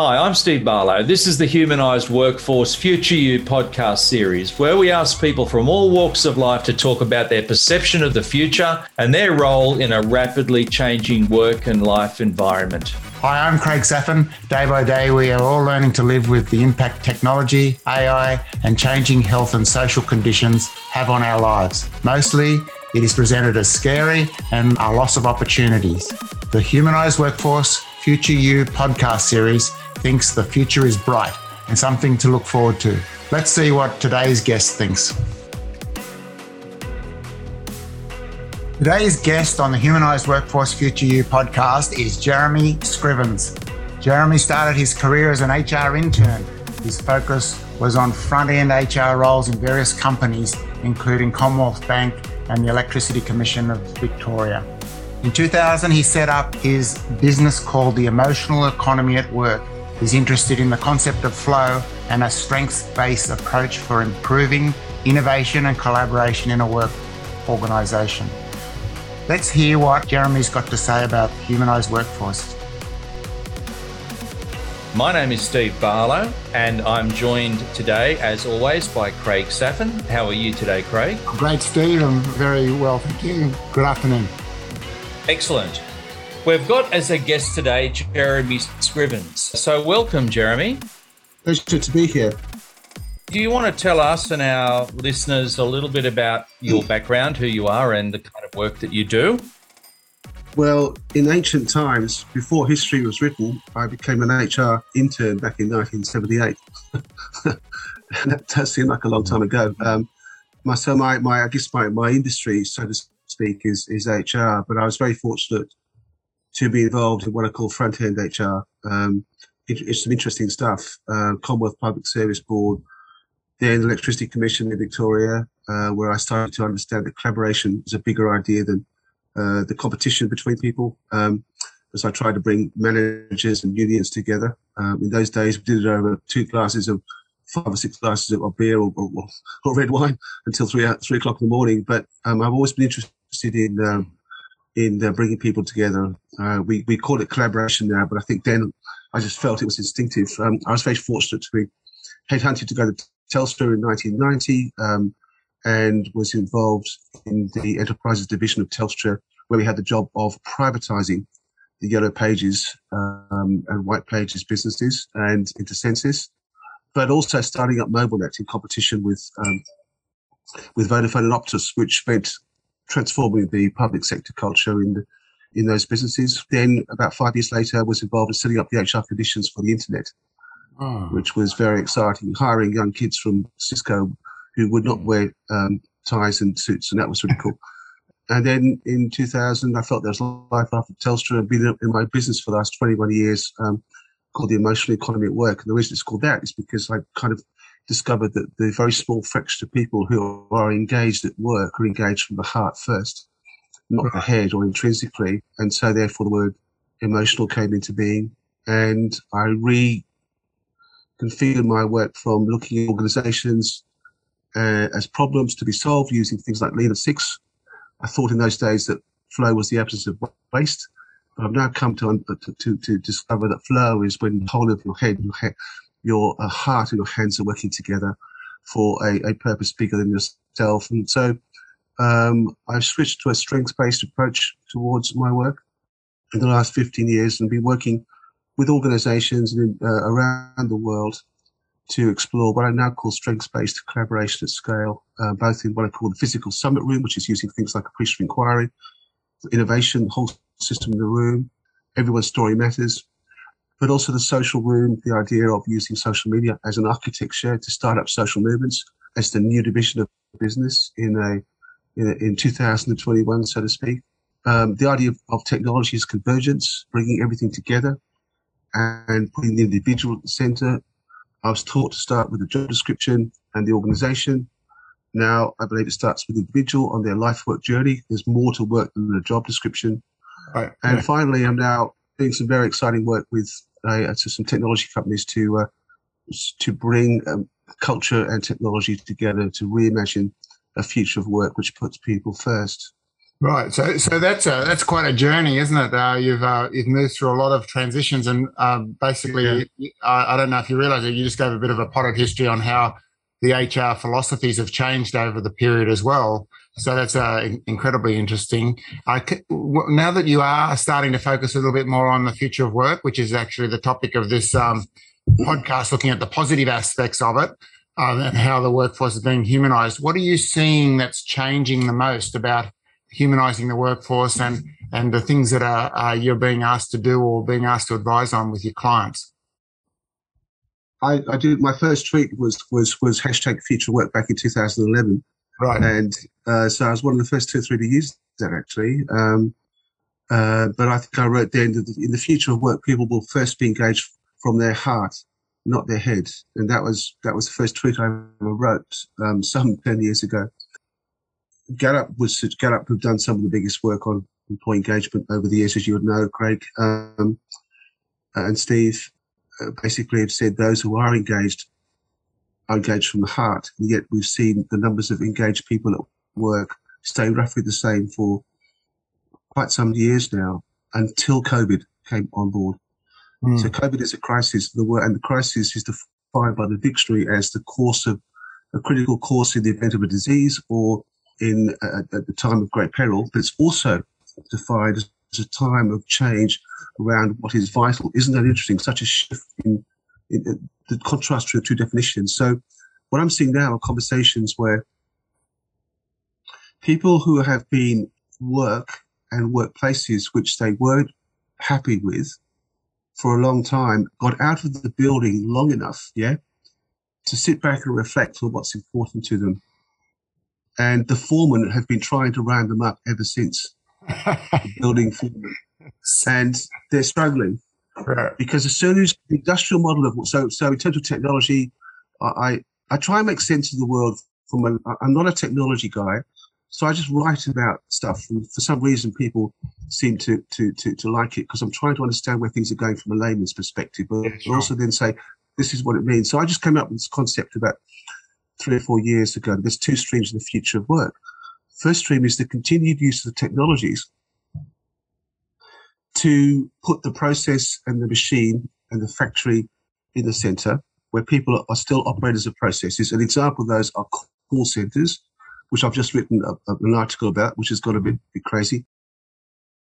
Hi, I'm Steve Barlow. This is the Humanised Workforce Future You podcast series, where we ask people from all walks of life to talk about their perception of the future and their role in a rapidly changing work and life environment. Hi, I'm Craig Saphin. Day by day, we are all learning to live with the impact technology, AI, and changing health and social conditions have on our lives. Mostly, it is presented as scary and a loss of opportunities. The Humanised Workforce Future You podcast series thinks the future is bright and something to look forward to. Let's see what today's guest thinks. Today's guest on the Humanised Workforce Future You podcast is Jeremy Scrivens. Jeremy started his career as an HR intern. His focus was on front end HR roles in various companies, including Commonwealth Bank and the Electricity Commission of Victoria. In 2000, he set up his business called the Emotional Economy at Work. He's interested in the concept of flow and a strengths based approach for improving innovation and collaboration in a work organisation. Let's hear what Jeremy's got to say about humanised workforce. My name is Steve Barlow, and I'm joined today, as always, by Craig Saphin. How are you today, Craig? Great, Steve. I'm very well, thank you. Good afternoon. Excellent. We've got as a guest today Jeremy Scrivens. So, welcome, Jeremy. Pleasure to be here. Do you want to tell us and our listeners a little bit about your background, who you are, and the kind of work that you do? Well, in ancient times, before history was written, I became an HR intern back in 1978. that does seem like a long time ago. Um, my, so my, my, I guess my, my industry, so to speak, is, is HR, but I was very fortunate to be involved in what I call front end HR. Um, it, it's some interesting stuff. Uh, Commonwealth Public Service Board, then the Electricity Commission in Victoria, uh, where I started to understand that collaboration is a bigger idea than uh, the competition between people. Um, as I tried to bring managers and unions together. Um, in those days, we did it over two glasses of five or six glasses of, beer or, or, or, red wine until three three o'clock in the morning. But um, I've always been interested in um, in uh, bringing people together. Uh, we we call it collaboration now, but I think then I just felt it was instinctive. Um, I was very fortunate to be headhunted to go to Telstra in 1990 um, and was involved in the enterprises division of Telstra, where we had the job of privatizing the Yellow Pages um, and White Pages businesses and Intersensis, but also starting up MobileNet in competition with um, with Vodafone and Optus, which meant transforming the public sector culture in the, in those businesses. Then, about five years later, I was involved in setting up the HR conditions for the internet, oh. which was very exciting. Hiring young kids from Cisco who would not wear um, ties and suits, and that was really cool. And then in 2000, I felt there was life after Telstra. I've been in my business for the last 21 years, um, called the emotional economy at work. And the reason it's called that is because I kind of discovered that the very small fraction of people who are engaged at work are engaged from the heart first, not right. the head or intrinsically. And so therefore the word emotional came into being. And I reconfigured my work from looking at organizations uh, as problems to be solved using things like Lean of Six I thought in those days that flow was the absence of waste. But I've now come to, to, to, to discover that flow is when the whole of your head, your, head, your uh, heart and your hands are working together for a, a purpose bigger than yourself. And so um, I've switched to a strengths-based approach towards my work in the last 15 years and been working with organizations in, uh, around the world to explore what I now call strengths-based collaboration at scale, uh, both in what I call the physical summit room, which is using things like appreciative inquiry, innovation, the whole system in the room, everyone's story matters, but also the social room, the idea of using social media as an architecture to start up social movements as the new division of business in a in, in 2021, so to speak. Um, the idea of, of technology is convergence, bringing everything together and putting the individual at the center I was taught to start with the job description and the organization. Now I believe it starts with the individual on their life work journey. There's more to work than the job description. Right. And finally, I'm now doing some very exciting work with uh, some technology companies to uh, to bring um, culture and technology together to reimagine a future of work which puts people first. Right. So, so that's a, that's quite a journey, isn't it? Uh, you've uh, you've moved through a lot of transitions, and um, basically, yeah. I, I, don't know if you realise it. You just gave a bit of a potted history on how the HR philosophies have changed over the period as well. So that's uh, incredibly interesting. now that you are starting to focus a little bit more on the future of work, which is actually the topic of this um, podcast, looking at the positive aspects of it uh, and how the workforce is being humanized, what are you seeing that's changing the most about humanizing the workforce and and the things that are, uh, you're being asked to do or being asked to advise on with your clients? I, I did my first tweet was was was hashtag future work back in 2011, right? And uh, so I was one of the first two or three to use that actually. Um, uh, but I think I wrote in the, in the future of work, people will first be engaged from their heart, not their head, and that was that was the first tweet I ever wrote um, some ten years ago. Gallup was Gallup have done some of the biggest work on employee engagement over the years, as you would know, Craig um, and Steve. Uh, basically, have said those who are engaged engaged from the heart, and yet we've seen the numbers of engaged people at work stay roughly the same for quite some years now until COVID came on board. Mm. So COVID is a crisis, the word, and the crisis is defined by the dictionary as the course of a critical course in the event of a disease or in uh, at the time of great peril, but it's also defined as a time of change around what is vital. Isn't that interesting? Such a shift in, in, in the contrast between the two definitions. So, what I'm seeing now are conversations where people who have been work and workplaces which they weren't happy with for a long time got out of the building long enough, yeah, to sit back and reflect on what's important to them and the foreman have been trying to round them up ever since. building foreman, and they're struggling right. because as soon as the industrial model of so so in terms of technology, I I try and make sense of the world from a, I'm not a technology guy, so I just write about stuff. And for some reason, people seem to to to, to like it because I'm trying to understand where things are going from a layman's perspective, but yeah, sure. also then say this is what it means. So I just came up with this concept about three or four years ago. There's two streams in the future of work. First stream is the continued use of the technologies to put the process and the machine and the factory in the center where people are still operators of processes. An example of those are call centers, which I've just written a, a, an article about, which has got a bit, bit crazy,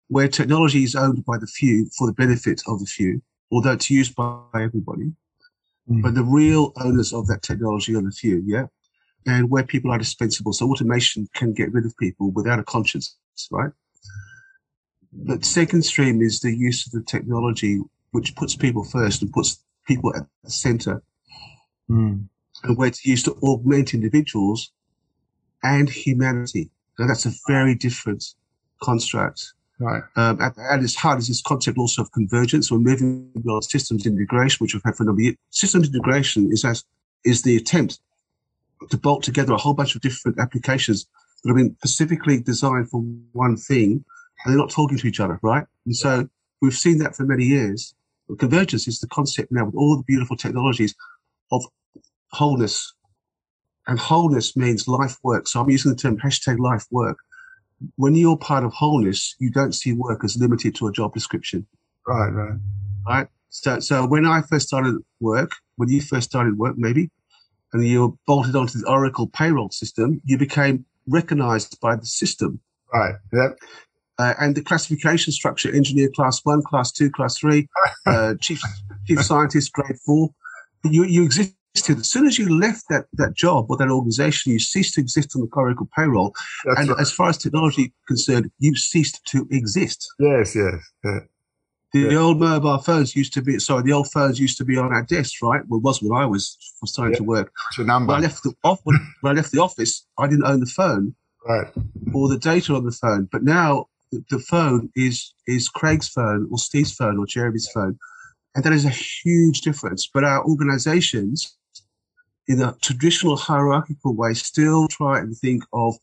where technology is owned by the few for the benefit of the few, although it's used by everybody. Mm. But the real owners of that technology are the few, yeah? And where people are dispensable. So automation can get rid of people without a conscience, right? But second stream is the use of the technology, which puts people first and puts people at the center. Mm. And where it's used to augment individuals and humanity. Now that's a very different construct. Right. Um, at, at, its heart is this concept also of convergence. We're moving beyond systems integration, which we've had for a number of years. Systems integration is as is the attempt to bolt together a whole bunch of different applications that have been specifically designed for one thing, and they're not talking to each other, right? And so we've seen that for many years. Convergence is the concept now with all the beautiful technologies of wholeness. And wholeness means life work. So I'm using the term hashtag life work when you're part of wholeness, you don't see work as limited to a job description. Right, right. Right. So, so when I first started work, when you first started work, maybe, and you were bolted onto the Oracle payroll system, you became recognized by the system. Right. Yep. Uh, and the classification structure, engineer class one, class two, class three, uh, chief, chief scientist grade four, you, you exist as soon as you left that, that job or that organization, you ceased to exist on the Oracle payroll. That's and right. as far as technology concerned, you ceased to exist. Yes, yes. Yeah. The, yeah. the, old mobile phones used to be, sorry, the old phones used to be on our desks, right? Well, it was when I was starting yeah. to work. It's a number. When I, left the off, when, when I left the office, I didn't own the phone. Right. Or the data on the phone. But now the phone is is Craig's phone or Steve's phone or Jeremy's phone. And that is a huge difference. But our organizations in a traditional hierarchical way, still try and think of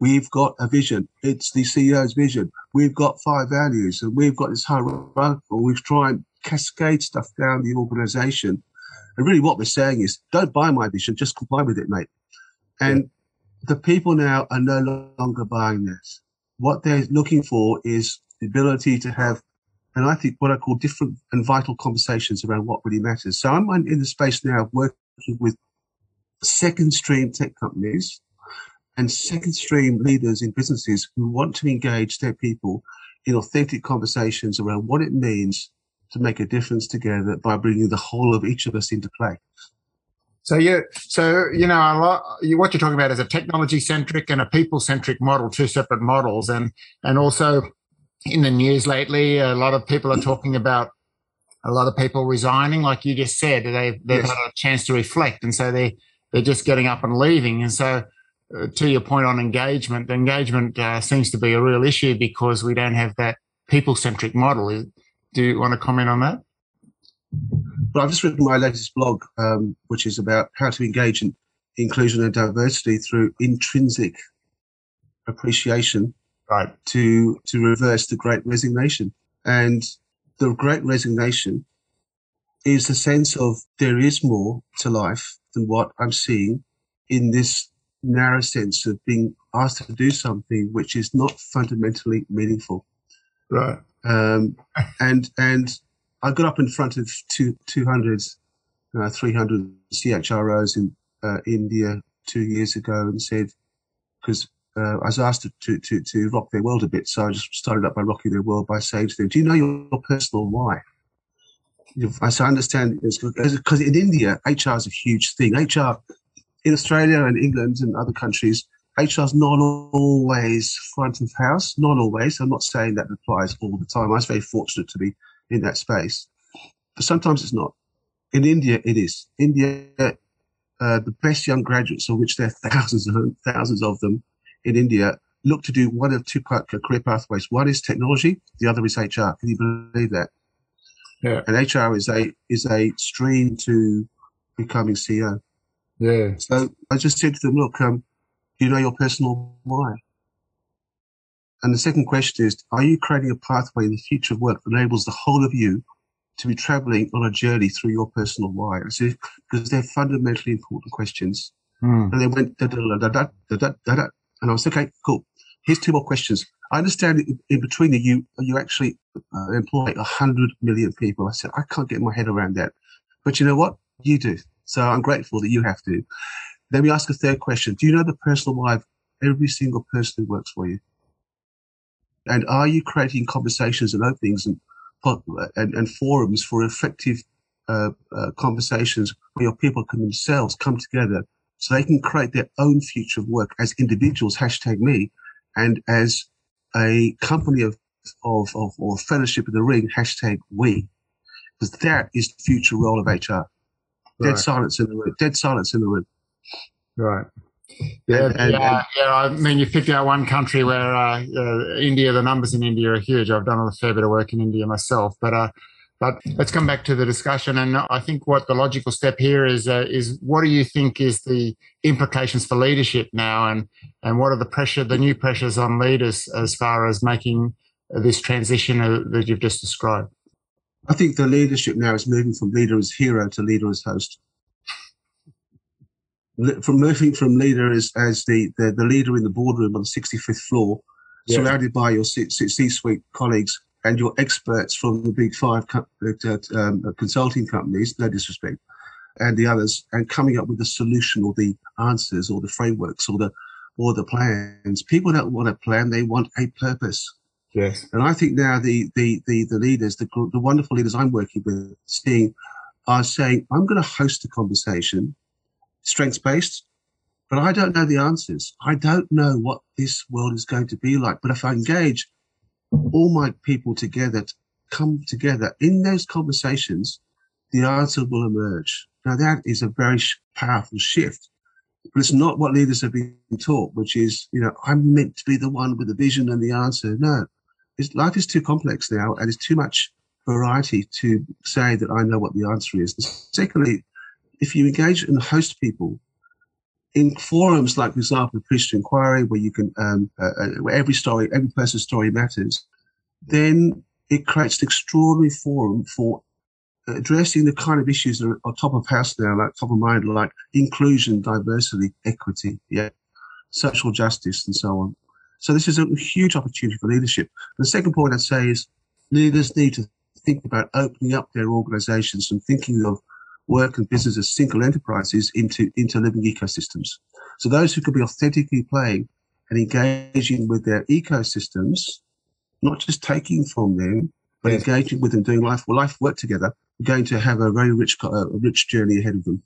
we've got a vision. It's the CEO's vision. We've got five values and we've got this hierarchical. We've tried and cascade stuff down the organization. And really what we're saying is don't buy my vision, just comply with it, mate. And yeah. the people now are no longer buying this. What they're looking for is the ability to have, and I think what I call different and vital conversations around what really matters. So I'm in the space now working with second stream tech companies and second stream leaders in businesses who want to engage their people in authentic conversations around what it means to make a difference together by bringing the whole of each of us into play. So you, so you know, a lot. You, what you're talking about is a technology centric and a people centric model, two separate models, and and also in the news lately, a lot of people are talking about a lot of people resigning, like you just said. They they've yes. had a chance to reflect, and so they they're just getting up and leaving. And so, uh, to your point on engagement, engagement uh, seems to be a real issue because we don't have that people centric model. Do you want to comment on that? But I've just written my latest blog, um, which is about how to engage in inclusion and diversity through intrinsic appreciation, right? To to reverse the Great Resignation, and the Great Resignation is the sense of there is more to life than what I'm seeing in this narrow sense of being asked to do something which is not fundamentally meaningful. Right. Um, and and I got up in front of two, 200, uh, 300 CHROs in uh, India two years ago and said, because uh, I was asked to, to, to, rock their world a bit. So I just started up by rocking their world by saying to them, do you know your personal why? I understand because in India, HR is a huge thing. HR in Australia and England and other countries, HR is not always front of house, not always. I'm not saying that applies all the time. I was very fortunate to be in that space. But sometimes it's not. In India, it is. India, uh, the best young graduates, of which there are thousands and thousands of them in India, look to do one of two career pathways. One is technology, the other is HR. Can you believe that? Yeah. And HR is a is a stream to becoming CEO. Yeah. So I just said to them, look, um, do you know your personal why? And the second question is, are you creating a pathway in the future of work that enables the whole of you to be traveling on a journey through your personal why? So, Because they're fundamentally important questions. Mm. And they went da da da da da da da da. And I was okay, cool. Here's two more questions. I understand in between you, you actually uh, employ a hundred million people. I said, I can't get my head around that. But you know what? You do. So I'm grateful that you have to. Let me ask a third question. Do you know the personal why of every single person who works for you? And are you creating conversations and openings and and, and forums for effective uh, uh, conversations where your people can themselves come together so they can create their own future of work as individuals, hashtag me, and as a company of, of, of or fellowship in the ring, hashtag we. Because that is the future role of HR. Dead right. silence in the room. Dead silence in the room. Right. Yeah, and, and, yeah, yeah. I mean, you picked out one country where uh, uh, India. The numbers in India are huge. I've done a fair bit of work in India myself, but uh, but let's come back to the discussion. And I think what the logical step here is uh, is what do you think is the implications for leadership now, and and what are the pressure, the new pressures on leaders as far as making this transition uh, that you've just described? I think the leadership now is moving from leader as hero to leader as host from moving from leader as, as the, the, the leader in the boardroom on the 65th floor, yeah. surrounded by your C-suite colleagues and your experts from the big five co- uh, um, uh, consulting companies, no disrespect, and the others, and coming up with the solution or the answers or the frameworks or the or the plans. People don't want a plan; they want a purpose. Yes. And I think now the the the, the leaders, the the wonderful leaders I'm working with, seeing, are saying, "I'm going to host a conversation." Strengths based, but I don't know the answers. I don't know what this world is going to be like. But if I engage all my people together, to come together in those conversations, the answer will emerge. Now that is a very powerful shift, but it's not what leaders have been taught, which is, you know, I'm meant to be the one with the vision and the answer. No, life is too complex now and it's too much variety to say that I know what the answer is. And secondly, if you engage and host people in forums like, for example, Appreciative Inquiry, where you can, um, uh, uh, where every story, every person's story matters, then it creates an extraordinary forum for addressing the kind of issues that are top of house now, like top of mind, like inclusion, diversity, equity, yeah, social justice, and so on. So this is a huge opportunity for leadership. The second point I'd say is leaders need to think about opening up their organizations and thinking of work and business as single enterprises into, into living ecosystems. So those who can be authentically playing and engaging with their ecosystems, not just taking from them, but yes. engaging with them, doing life, life work together, are going to have a very rich, uh, rich journey ahead of them.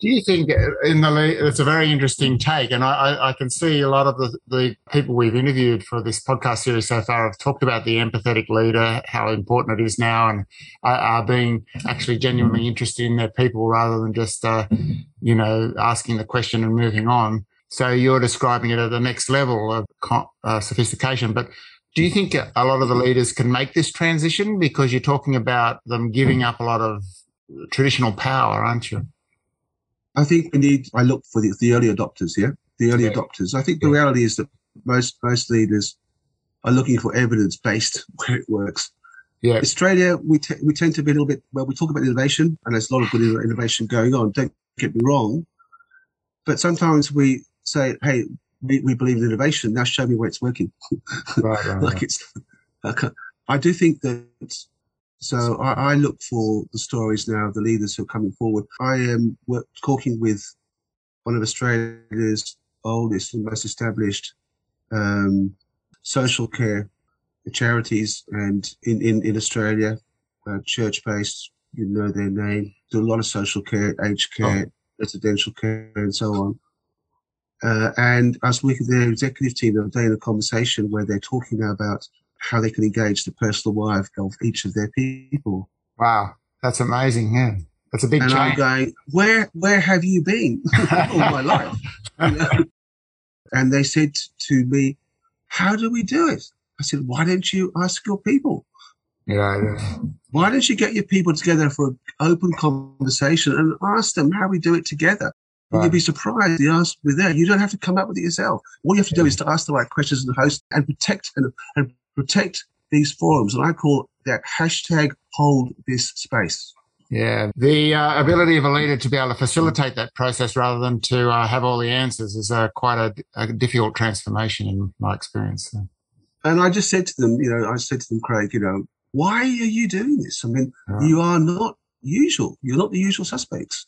Do you think in the it's a very interesting take, and I, I, can see a lot of the, the people we've interviewed for this podcast series so far have talked about the empathetic leader, how important it is now, and are being actually genuinely interested in their people rather than just uh, you know asking the question and moving on. So you're describing it at the next level of uh, sophistication, but do you think a lot of the leaders can make this transition because you're talking about them giving up a lot of traditional power, aren't you? I think we need, I look for the, the early adopters here, the early yeah. adopters. I think the yeah. reality is that most, most leaders are looking for evidence based where it works. Yeah. Australia, we, t- we tend to be a little bit, well, we talk about innovation and there's a lot of good innovation going on. Don't get me wrong. But sometimes we say, hey, we, we believe in innovation. Now show me where it's working. Right, right, like right. it's, I do think that so I, I, look for the stories now of the leaders who are coming forward. I am talking with one of Australia's oldest and most established um, social care charities, and in, in, in Australia, uh, church based, you know their name, do a lot of social care, aged care, oh. residential care, and so on. Uh, and I was with their executive team the other day in a conversation where they're talking about how they can engage the personal life of each of their people. Wow, that's amazing. Yeah, that's a big. And change. I'm going, where where have you been all my life? You know? And they said to me, "How do we do it?" I said, "Why don't you ask your people?" Yeah, yeah. Why don't you get your people together for an open conversation and ask them how we do it together? Right. You'd be surprised the answer will be there. You don't have to come up with it yourself. All you have to do is to ask the right questions and host and protect and, and protect these forums. And I call that hashtag hold this space. Yeah, the uh, ability of a leader to be able to facilitate that process rather than to uh, have all the answers is uh, quite a, a, difficult transformation in my experience. So. And I just said to them, you know, I said to them, Craig, you know, why are you doing this? I mean, right. you are not usual. You're not the usual suspects.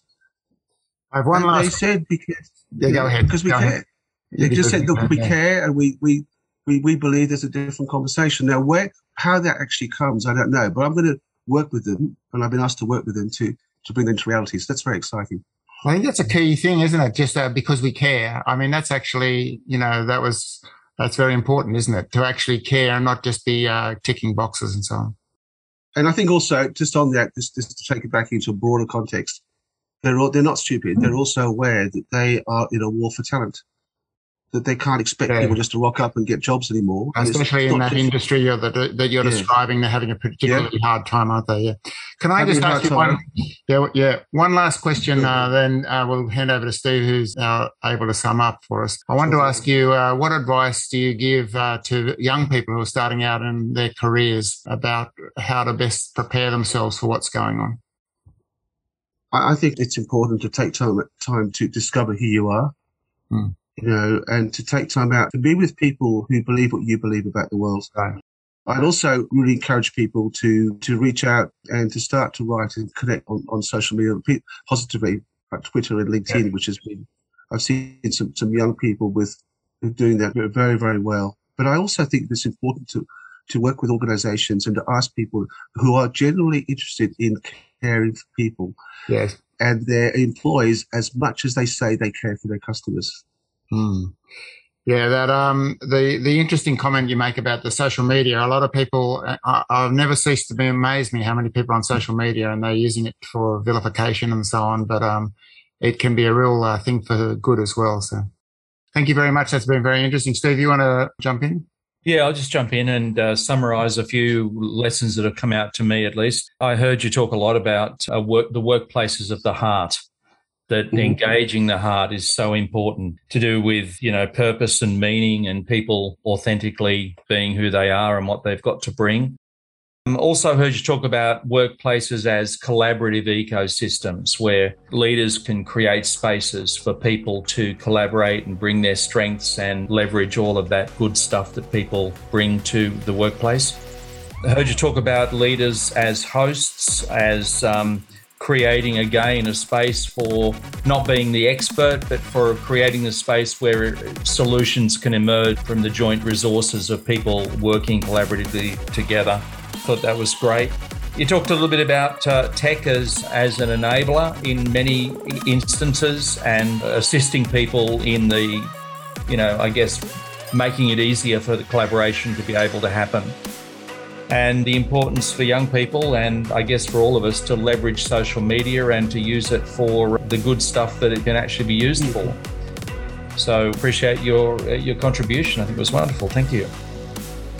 I've one and last. They said because yeah, go ahead because we go care. Ahead. They just said, look, we care and we we we, we believe there's a different conversation. Now, where how that actually comes, I don't know, but I'm going to work with them, and I've been asked to work with them to to bring them to reality. So that's very exciting. I think that's a key thing, isn't it? Just uh, because we care. I mean, that's actually, you know, that was that's very important, isn't it? To actually care and not just be uh, ticking boxes and so on. And I think also, just on that, just, just to take it back into a broader context, they're all, they're not stupid. They're also aware that they are in a war for talent that they can't expect yeah. people just to rock up and get jobs anymore. And Especially in that industry that, that you're yeah. describing, they're having a particularly yeah. hard time, aren't they? Yeah. Can I having just ask you one? Yeah, yeah. One last question, uh, then uh, we'll hand over to Steve, who's uh, able to sum up for us. I wanted to ask you, uh, what advice do you give uh, to young people who are starting out in their careers about how to best prepare themselves for what's going on? I think it's important to take time time to discover who you are. Hmm you know, and to take time out to be with people who believe what you believe about the world. Right. I'd also really encourage people to to reach out and to start to write and connect on, on social media positively, like Twitter and LinkedIn, yeah. which has been I've seen some some young people with doing that very very well. But I also think it's important to to work with organisations and to ask people who are generally interested in caring for people, yes, and their employees as much as they say they care for their customers. Hmm. Yeah, that um the the interesting comment you make about the social media. A lot of people, I, have never ceased to be amazed me how many people on social media and they're using it for vilification and so on. But um, it can be a real uh, thing for good as well. So, thank you very much. That's been very interesting. Steve, you want to jump in? Yeah, I'll just jump in and uh, summarize a few lessons that have come out to me, at least. I heard you talk a lot about uh, work, the workplaces of the heart that mm-hmm. engaging the heart is so important to do with you know purpose and meaning and people authentically being who they are and what they've got to bring I Also, heard you talk about workplaces as collaborative ecosystems where leaders can create spaces for people to collaborate and bring their strengths and leverage all of that good stuff that people bring to the workplace. I heard you talk about leaders as hosts, as um, creating again a space for not being the expert, but for creating a space where solutions can emerge from the joint resources of people working collaboratively together. Thought that was great. You talked a little bit about uh, tech as, as an enabler in many instances and assisting people in the, you know, I guess making it easier for the collaboration to be able to happen and the importance for young people and I guess for all of us to leverage social media and to use it for the good stuff that it can actually be used for. So appreciate your your contribution. I think it was wonderful. Thank you.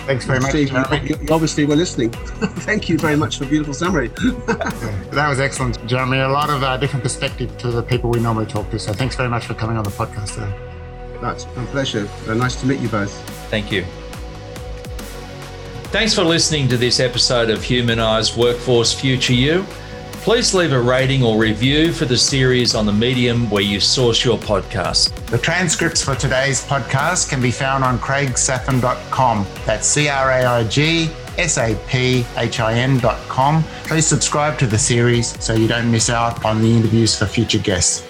Thanks very much. Steve, you, you obviously were listening. Thank you very much for a beautiful summary. that was excellent, Jeremy. A lot of uh, different perspective to the people we normally talk to. So thanks very much for coming on the podcast today. That's a pleasure. Uh, nice to meet you both. Thank you. Thanks for listening to this episode of Humanized Workforce Future You. Please leave a rating or review for the series on the medium where you source your podcast. The transcripts for today's podcast can be found on craigsaphin.com. That's C R A I G S A P H I N.com. Please subscribe to the series so you don't miss out on the interviews for future guests.